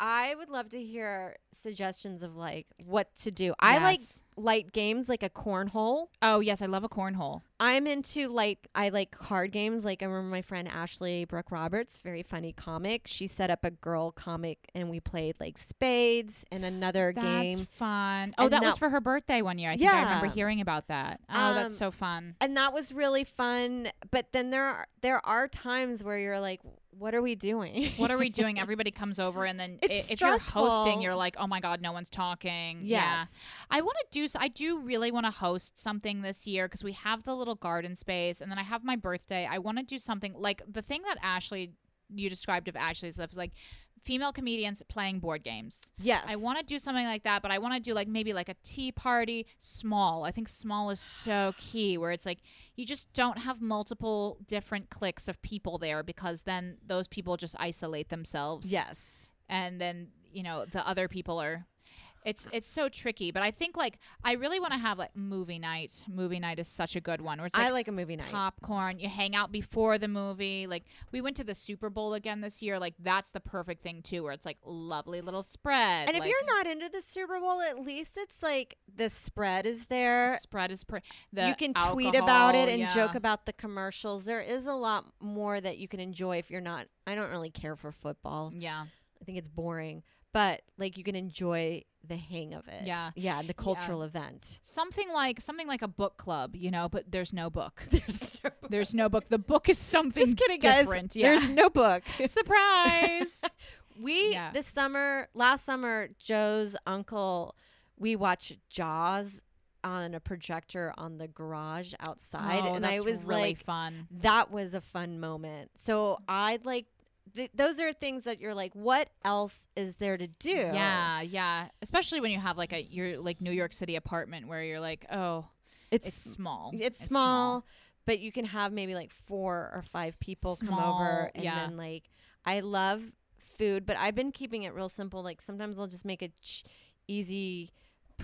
B: I would love to hear suggestions of like what to do. I like
C: Yes.
B: light games like a cornhole.
C: Oh yes, I love a cornhole.
B: I'm into like I like card games. Like I remember my friend Ashley Brooke Roberts, very funny comic. She set up a girl comic and we played like spades and another game.
C: That's
B: game.
C: fun. Oh,
B: And
C: that was for her birthday one year. I think I remember
B: Yeah.
C: hearing about that. Oh, that's
B: Um,
C: so fun.
B: And that was really fun. But then there are there are times where you're like, what are we doing?
C: What are we doing? Everybody comes over, and then
B: It's
C: if you're hosting, you're like, "Oh my god, no one's talking."
B: Yes.
C: Yeah, I want to do. I do really want to host something this year because we have the little garden space, and then I have my birthday. I want to do something like the thing that Ashley you described of Ashley's life is like female comedians playing board games.
B: Yes.
C: I want to do something like that, but I want to do like maybe like a tea party, small. I think small is so key where it's like you just don't have multiple different cliques of people there because then those people just isolate themselves.
B: Yes.
C: And then, you know, the other people are it's it's so tricky, but I think like I really want to have like movie night. Movie night is such a good one where it's like
B: I like a movie night.
C: popcorn. You hang out before the movie. Like we went to the Super Bowl again this year. Like that's the perfect thing too, where it's like lovely little spread.
B: And if you're not into the Super Bowl, at least it's like the spread is
C: the
B: there.
C: spread is pre- the
B: you can tweet about it
C: alcohol,
B: and joke about the commercials. There is a lot more that you can enjoy if you're not. I don't really care for football.
C: Yeah,
B: I think it's boring, but like you can enjoy the hang of it.
C: Yeah.
B: yeah, the cultural event.
C: something like something like a book club, you know, but there's no book.
B: There's no,
C: There's no book. The book is something
B: just kidding, guys.
C: Yeah.
B: There's no book.
C: surprise.
B: We
C: Yeah.
B: this summer, last summer, Joe's uncle, we watched Jaws on a projector on the garage outside,
C: oh,
B: and I was
C: really
B: like,
C: fun.
B: that was a fun moment. So I'd like. Th- those are things that you're like, what else is there to do?
C: Yeah, yeah. Especially when you have like a your like New York City apartment where you're like, oh,
B: it's
C: it's, small.
B: it's, small, but you can have maybe like four or five people come over,
C: Small,
B: and
C: yeah.
B: then like I love food, but I've been keeping it real simple. Like sometimes I'll just make a ch- easy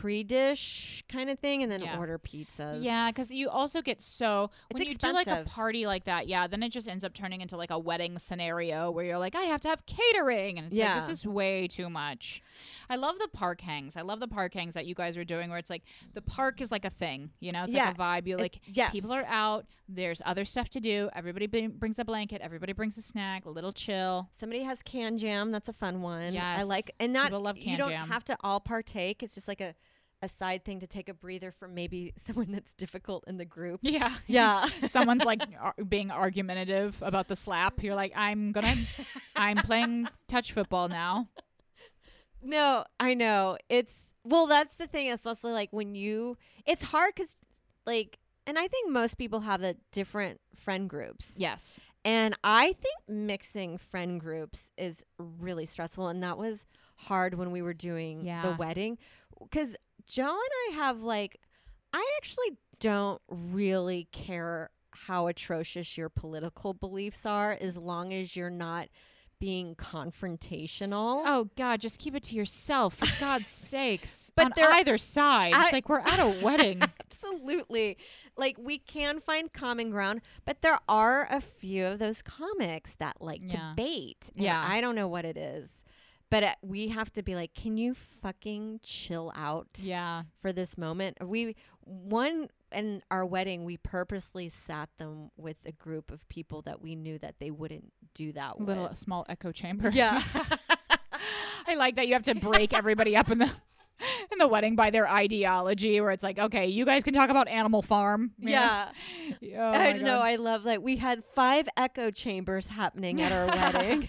B: pre-dish kind of thing, and then
C: Yeah.
B: order pizzas.
C: Yeah, because you also get so when
B: It's
C: you do like a party like that, yeah, then it just ends up turning into like a wedding scenario where you're like, I have to have catering, and it's like
B: Yeah.
C: this is way too much. I love the park hangs. I love the park hangs that you guys are doing, where it's like the park is like a thing, you know, it's
B: Yeah,
C: like a vibe. You
B: It-
C: like
B: yes.
C: people are out. There's other stuff to do. Everybody bring- brings a blanket. Everybody brings a snack. A little chill.
B: Somebody has can jam. That's a fun one. I like, and not
C: People love
B: you don't
C: Jam.
B: have to all partake. It's just like a a side thing to take a breather from maybe someone that's difficult in the group.
C: Yeah,
B: Yeah.
C: Someone's like ar- being argumentative about the slap. You're like, I'm gonna, I'm playing touch football now.
B: No, I know. It's well, that's the thing. It's also like when you, it's hard because, like, and I think most people have the different friend groups.
C: Yes.
B: And I think mixing friend groups is really stressful. And that was hard when we were doing the wedding. Because Joe and I have, like, I actually don't really care how atrocious your political beliefs are as long as you're not being confrontational.
C: Oh God, just keep it to yourself, for God's sakes.
B: But
C: on
B: there-
C: either side,
B: I-
C: it's like we're at a wedding.
B: Absolutely. Like we can find common ground, but there are a few of those comics that like
C: Yeah.
B: debate.
C: Yeah.
B: I don't know what it is. But uh, we have to be like, can you fucking chill out
C: yeah,
B: for this moment? We one in our wedding, we purposely sat them with a group of people that we knew that they wouldn't do that
C: little
B: with.
C: small echo chamber.
B: Yeah.
C: I like that you have to break everybody up in the in the wedding by their ideology, where it's like, okay, you guys can talk about Animal Farm. know?
B: yeah.
C: Oh
B: I know. I love that we had five echo chambers happening at our wedding.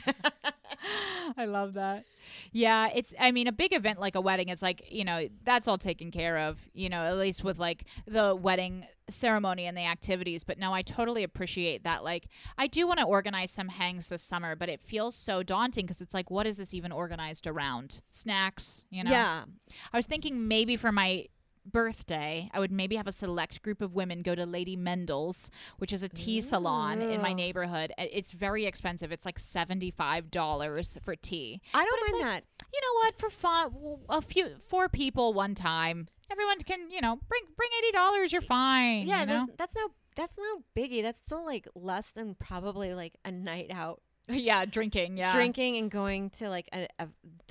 C: I love that. Yeah, it's I mean a big event like a wedding it's like, you know, that's all taken care of, you know, at least with like the wedding ceremony and the activities, but no, I totally appreciate that like I do want to organize some hangs this summer, but it feels so daunting because it's like what is this even organized around? Snacks, you know.
B: Yeah.
C: I was thinking maybe for my birthday, I would maybe have a select group of women go to Lady Mendl's, which is a tea salon in my neighborhood. It's very expensive. It's like $75 for tea.
B: I don't mind
C: like-
B: that.
C: You know what? For fun, a few four people one time. Everyone can, you know, bring bring $80, you're fine,
B: Yeah,
C: you know?
B: that's no that's no biggie. That's still like less than probably like a night out
C: yeah, drinking, yeah.
B: drinking and going to like a, a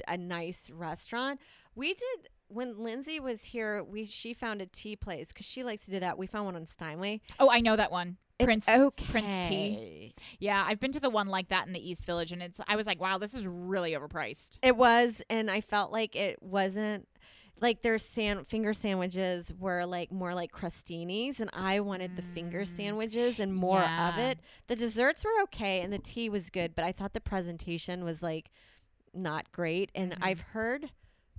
B: a nice restaurant. We did when Lindsay was here. We she found a tea place because she likes to do that. We found one on Steinway.
C: Oh, I know that one.
B: It's
C: Prince
B: okay.
C: Prince Tea. Yeah, I've been to the one like that in the East Village and it's I was like, wow, this is really overpriced.
B: It was, and I felt like it wasn't like their san- finger sandwiches were like more like crostinis, and I wanted the finger
C: Mm.
B: sandwiches and more of it. The desserts were okay, and the tea was good, but I thought the presentation was like not great. And
C: Mhm.
B: I've heard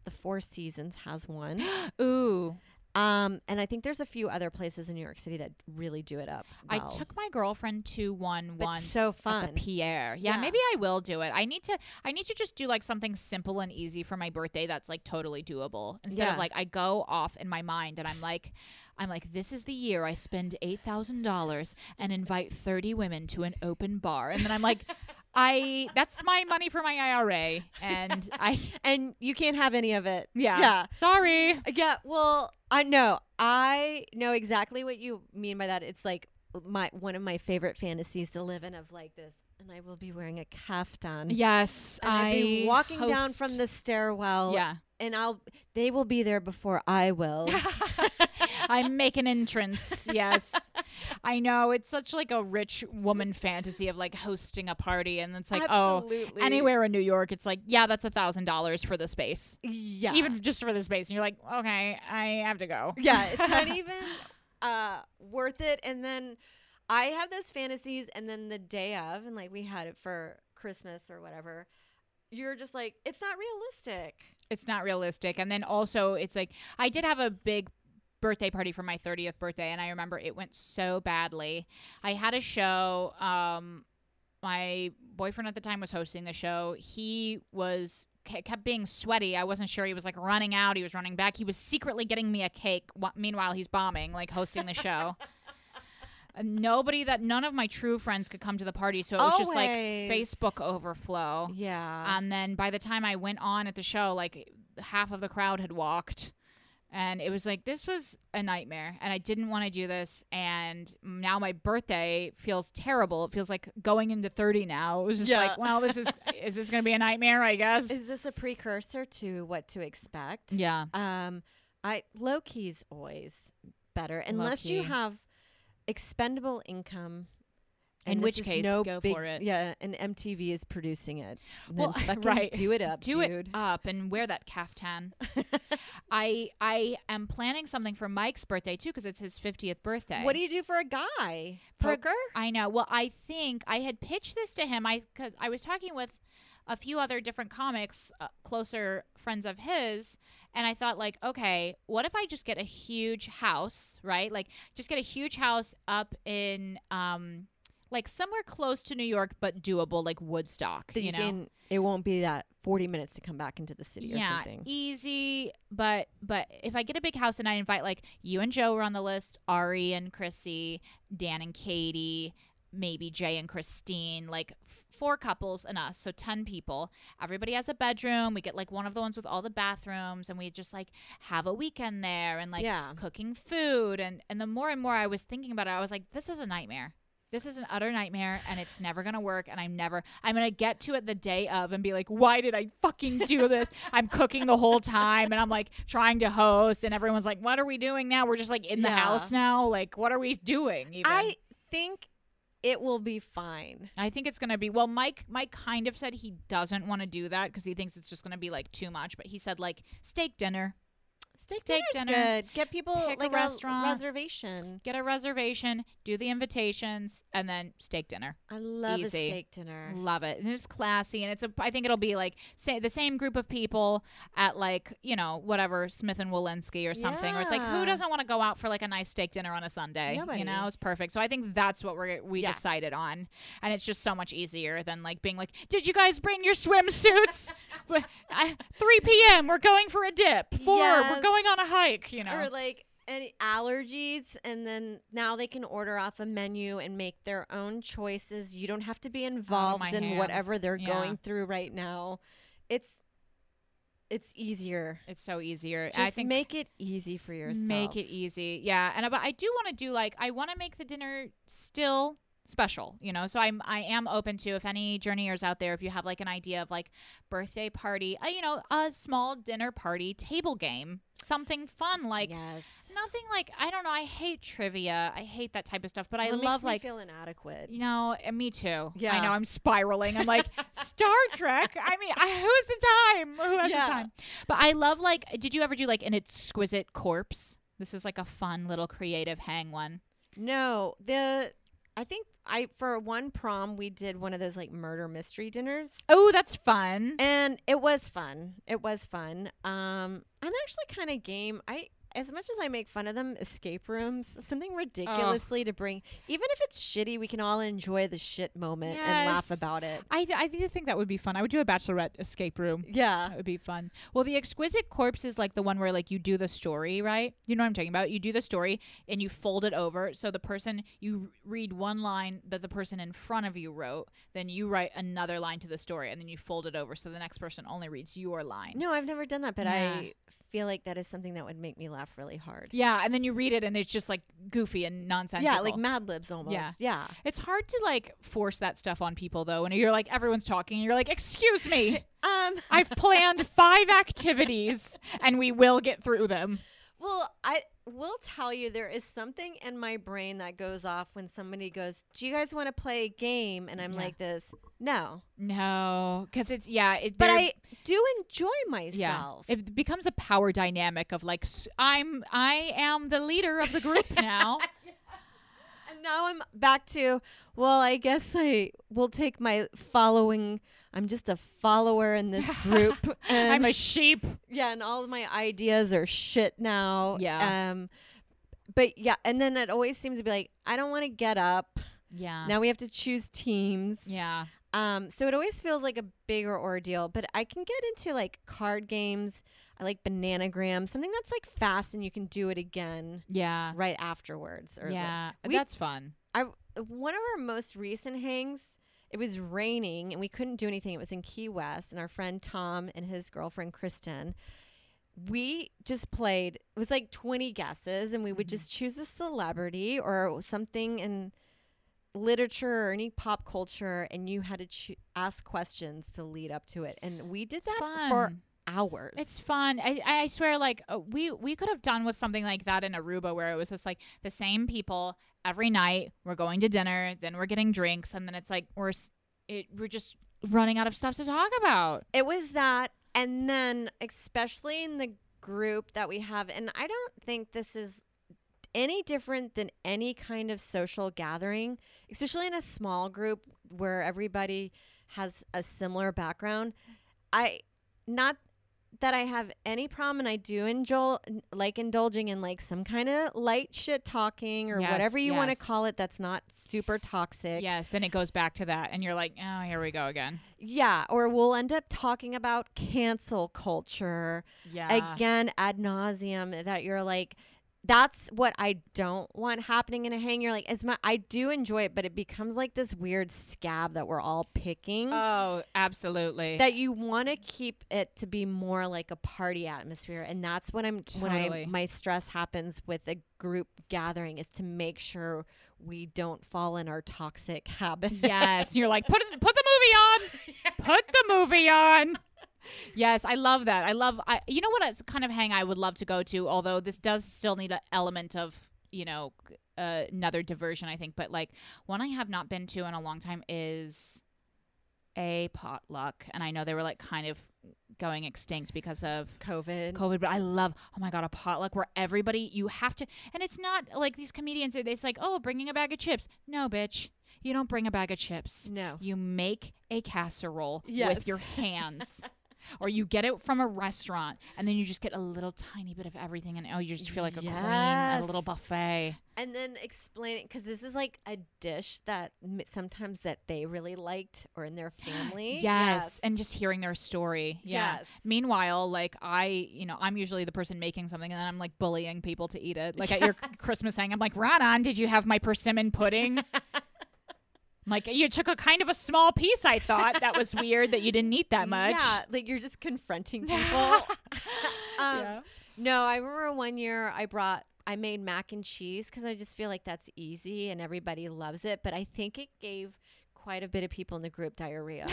B: the Four Seasons has one,
C: Ooh.
B: um, and I think there's a few other places in New York City that really do it up.
C: I took my girlfriend to one
B: But
C: once.
B: so
C: At
B: fun.
C: the Pierre. Yeah,
B: Yeah.
C: maybe I will do it. I need to. I need to just do like something simple and easy for my birthday. That's like totally doable. Instead
B: Yeah.
C: of like I go off in my mind and I'm like. I'm like, this is the year I spend eight thousand dollars and invite thirty women to an open bar, and then I'm like, I that's my money for my IRA, and I
B: and you can't have any of it.
C: yeah,
B: Yeah.
C: sorry, uh,
B: Yeah, well, I know. I know exactly what you mean by that. It's like my one of my favorite fantasies to live in of like this. And I will be wearing a kaftan.
C: yes,
B: And I'll be
C: I
B: walking down from the stairwell.
C: yeah.
B: And I'll they will be there before I will.
C: I make an entrance. Yes, I know it's such like a rich woman fantasy of like hosting a party, and it's like,
B: Absolutely.
C: oh, anywhere in New York, it's like, yeah, that's a thousand dollars for the space,
B: Yeah.
C: even just for the space, and you're like, okay, I have to go.
B: yeah, it's not even uh worth it. And then I have those fantasies and then the day of, and like we had it for Christmas or whatever, you're just like, it's not realistic.
C: It's not realistic, and then also it's like I did have a big birthday party for my 30th birthday and I remember it went so badly. I had a show um my boyfriend at the time was hosting the show. He was kept being sweaty. I wasn't sure he was like running out, he was running back. He was secretly getting me a cake meanwhile he's bombing like hosting the show. Nobody that none of my true friends could come to the party, so it was just like
B: Always.
C: Facebook overflow.
B: Yeah.
C: And then by the time I went on at the show, like half of the crowd had walked. And it was like, this was a nightmare. And I didn't want to do this. And now my birthday feels terrible. It feels like going into 30 now. It was just
B: Yeah.
C: like, well, this is, is this going to be a nightmare, I guess?
B: Is this a precursor to what to expect?
C: yeah.
B: Um, I low key's always better unless you have expendable income.
C: In
B: and
C: which case,
B: no
C: go
B: big-
C: for it.
B: Yeah, and MTV is producing it.
C: Well, right.
B: do it up,
C: Do
B: dude.
C: it up and wear that caftan. I I am planning something for Mike's birthday too because it's his 50th birthday.
B: What do you do for a guy? Poker?
C: I know. Well, I think I had pitched this to him. I because I was talking with a few other different comics, uh, closer friends of his, and I thought like, okay, what if I just get a huge house, right? Like, just get a huge house up in um, like somewhere close to New York, but doable, like Woodstock.
B: That
C: you know,
B: can, it won't be that 40 minutes to come back into the city or
C: yeah,
B: something.
C: easy. But but if I get a big house and I invite like you and Joe were on the list, Ari and Chrissy, Dan and Katie, maybe Jay and Christine, like four couples and us, so 10 people. Everybody has a bedroom. We get like one of the ones with all the bathrooms and we just like have a weekend there and like
B: Yeah.
C: cooking food and and the more and more I was thinking about it, I was like this is a nightmare. This is an utter nightmare and it's never going to work and I'm never I'm going to get to it the day of and be like why did I fucking do this? I'm cooking the whole time and I'm like trying to host and everyone's like what are we doing now? We're just like in the
B: Yeah.
C: house now. Like what are we doing even?
B: I think it will be fine.
C: I think it's gonna be well. Mike, Mike kind of said he doesn't want to do that because he thinks it's just gonna be like too much. But he said like steak dinner,
B: Steak,
C: Steak dinner,
B: good. Get people
C: pick a
B: like
C: restaurant.
B: reservation.
C: get a reservation, do the invitations, and then steak dinner.
B: I love
C: Easy.
B: a steak dinner.
C: Love it, and it's classy, and it's a. I think it'll be like say the same group of people at like you know whatever Smith and Wollensky or something. Yeah. Or it's like who doesn't want to go out for like a nice steak dinner on a Sunday?
B: Nobody.
C: You know, it's perfect. So I think that's what we're we
B: Yeah.
C: decided on, and it's just so much easier than like being like, did you guys bring your swimsuits? I- 3 p.m. We're going for a dip. Four. We're
B: Yes.
C: Going on a hike. You know.
B: Or like any allergies, and then now they can order off a menu and make their own choices. You don't have to be involved in whatever they're
C: Yeah.
B: going through right now. It's it's easier.
C: it's so easier.
B: Just
C: I think
B: make it easy for yourself.
C: Make it easy. Yeah. And uh, but I do want to do like I want to make the dinner still special, you know. So I'm I am open to if any journeyers out there if you have like an idea of like birthday party, uh, you know, a small dinner party table game, something fun like
B: yes.
C: nothing like I don't know, I hate trivia. I hate that type of stuff, but I
B: Well, makes
C: love
B: me
C: like
B: feel inadequate.
C: you know, and me too.
B: Yeah i
C: know I'm spiraling. I'm like Star Trek. I mean, I, who's the time? Who has
B: Yeah.
C: the time? But I love like. Did you ever do like an exquisite corpse? This is like a fun little creative hang one.
B: No, the I think I for one prom we did one of those like murder mystery dinners.
C: Oh, that's fun.
B: And it was fun. It was fun. Um, I'm actually kind of game. I as much as I make fun of them, escape rooms, something ridiculously to bring. Even if it's shitty, we can all enjoy the shit moment and laugh about it.
C: I, I do think that would be fun. I would do a bachelorette escape room.
B: Yeah.
C: That would be fun. Well, the exquisite corpse is like the one where like you do the story, right? You know what I'm talking about? You do the story and you fold it over. So the person you read one line that the person in front of you wrote, then you write another line to the story, and then you fold it over so the next person only reads your line.
B: No, I've never done that, but
C: Yeah.
B: I feel like that is something that would make me laugh really hard.
C: Yeah, and then you read it and it's just like goofy and nonsensical.
B: Yeah, like Mad Libs almost.
C: Yeah.
B: Yeah.
C: it's hard to like force that stuff on people though. And you're like everyone's talking, and you're like, "Excuse me,
B: Um
C: I've planned five activities and we will get through them."
B: Well, I will tell you there is something in my brain that goes off when somebody goes, "Do you guys want to play a game?" And I'm
C: Yeah.
B: like this, "No."
C: No, because it's yeah. It,
B: But I do enjoy
C: yeah,
B: myself.
C: it becomes a power dynamic of like I'm I am the leader of the group now.
B: and now I'm back to, well, I guess I will take my following. I'm just a follower in this group.
C: I'm a sheep.
B: yeah, and all of my ideas are shit now.
C: Yeah.
B: Um but yeah, and then it always seems to be like, I don't want to get up.
C: Yeah.
B: Now we have to choose teams.
C: Yeah.
B: Um, so it always feels like a bigger ordeal, but I can get into like card games. I like bananagram, something that's like fast and you can do it again
C: Yeah.
B: right afterwards. Or like-
C: Yeah.
B: we-
C: That's fun.
B: I one of our most recent hangs. It was raining and we couldn't do anything. It was in Key West, and our friend Tom and his girlfriend Kristen. We just played. It was like twenty guesses, and we would
C: Mhm.
B: just choose a celebrity or something in literature or any pop culture, and you had to choo- ask questions to lead up to it. And we did
C: It's
B: that
C: fun.
B: for hours.
C: It's fun. I, I swear, like uh, we we could have done with something like that in Aruba, where it was just like the same people every night. We're going to dinner, then we're getting drinks, and then it's like we're it we're just running out of stuff to talk about.
B: It was that. And then, especially in the group that we have, and I don't think this is any different than any kind of social gathering, especially in a small group where everybody has a similar background. I, not that I have any problem, and I do enjoy like indulging in like some kind of light shit talking or
C: Yes,
B: whatever you want to call it that's not super toxic.
C: Yes, then it goes back to that, and you're like, oh, here we go again.
B: Yeah, or we'll end up talking about cancel culture
C: Yeah,
B: again ad nauseum. That you're like, that's what I don't want happening in a hang. You're like, as my, I do enjoy it, but it becomes like this weird scab that we're all picking.
C: Oh, absolutely.
B: that you want to keep it to be more like a party atmosphere, and that's when I'm when I my stress happens with a group gathering is to make sure we don't fall in our toxic habit.
C: yes. You're like, put put the movie on. Put the movie on. Yes, I love that. I love. I you know what it's kind of hang I would love to go to, although this does still need an element of you know uh, another diversion. I think, but like one I have not been to in a long time is a potluck, and I know they were like kind of going extinct because of
B: COVID.
C: COVID, but I love, oh my God, a potluck where everybody, you have to, and it's not like these comedians, it's like, oh, bringing a bag of chips. No, bitch. You don't bring a bag of chips.
B: No.
C: You make a casserole
B: Yes.
C: with your hands. Or you get it from a restaurant and then you just get a little tiny bit of everything and oh you just feel like a queen at a little buffet.
B: and then explain it because this is like a dish that sometimes that they really liked or in their family.
C: Yes. And just hearing their story. Yeah.
B: Yes.
C: Meanwhile, like I, you know, I'm usually the person making something and then I'm like bullying people to eat it. Like at your Christmas hang, I'm like, Ronan, did you have my persimmon pudding? Like, you took a kind of a small piece, I thought. That was weird that you didn't eat that much.
B: Yeah, like you're just confronting people. Um,
C: Yeah.
B: No, I remember one year I brought I made mac and cheese because I just feel like that's easy and everybody loves it. But I think it gave quite a bit of people in the group diarrhea.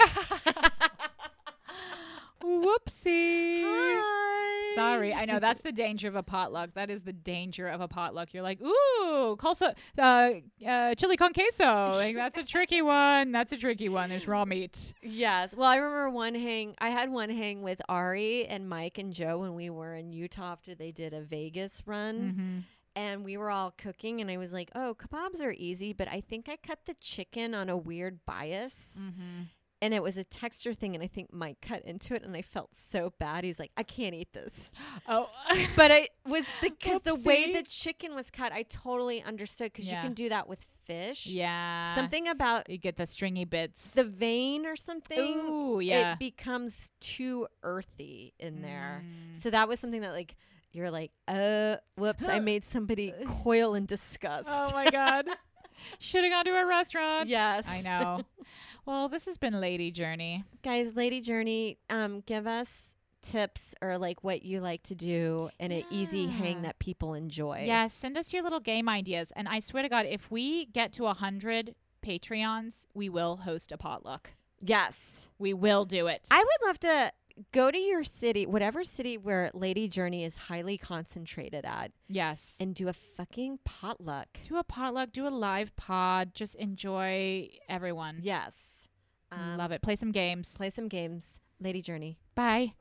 C: Whoopsie.
B: Hi.
C: Sorry, I know that's the danger of a potluck. That is the danger of a potluck. You're like, ooh, calso, uh, uh, chili con queso. Like that's a tricky one. That's a tricky one. There's raw meat.
B: Yes. Well, I remember one hang. I had one hang with Ari and Mike and Joe when we were in Utah after they did a Vegas run.
C: Mm-hmm.
B: and we were all cooking and I was like, "Oh, kebabs are easy, but I think I cut the chicken on a weird bias."
C: Mm-hmm.
B: And it was a texture thing and I think Mike cut into it and I felt so bad. He's like, "I can't eat this."
C: Oh,
B: But I was the cuz the way the chicken was cut, I totally understood cuz
C: Yeah.
B: you can do that with fish.
C: yeah.
B: Something about
C: you get the stringy bits.
B: the vein or something
C: Ooh, yeah.
B: it becomes too earthy in there.
C: Mm.
B: So that was something that like you're like, uh, whoops, I made somebody coil in disgust.
C: Oh my god. Should have gone to a restaurant.
B: yes.
C: I know. well, this has been Lady Journey.
B: Guys, Lady Journey, um, give us tips or like what you like to do in an easy hang that people enjoy.
C: Yes, send us your little game ideas. And I swear to God, if we get to a hundred Patreons, we will host a potluck.
B: Yes.
C: We will do it.
B: I would love to go to your city, whatever city where Lady Journey is highly concentrated at,
C: yes.
B: and do a fucking potluck.
C: do a potluck, do a live pod, just enjoy everyone.
B: Yes. Um,
C: Love it. Play some games.
B: Play some games. Lady Journey.
C: Bye.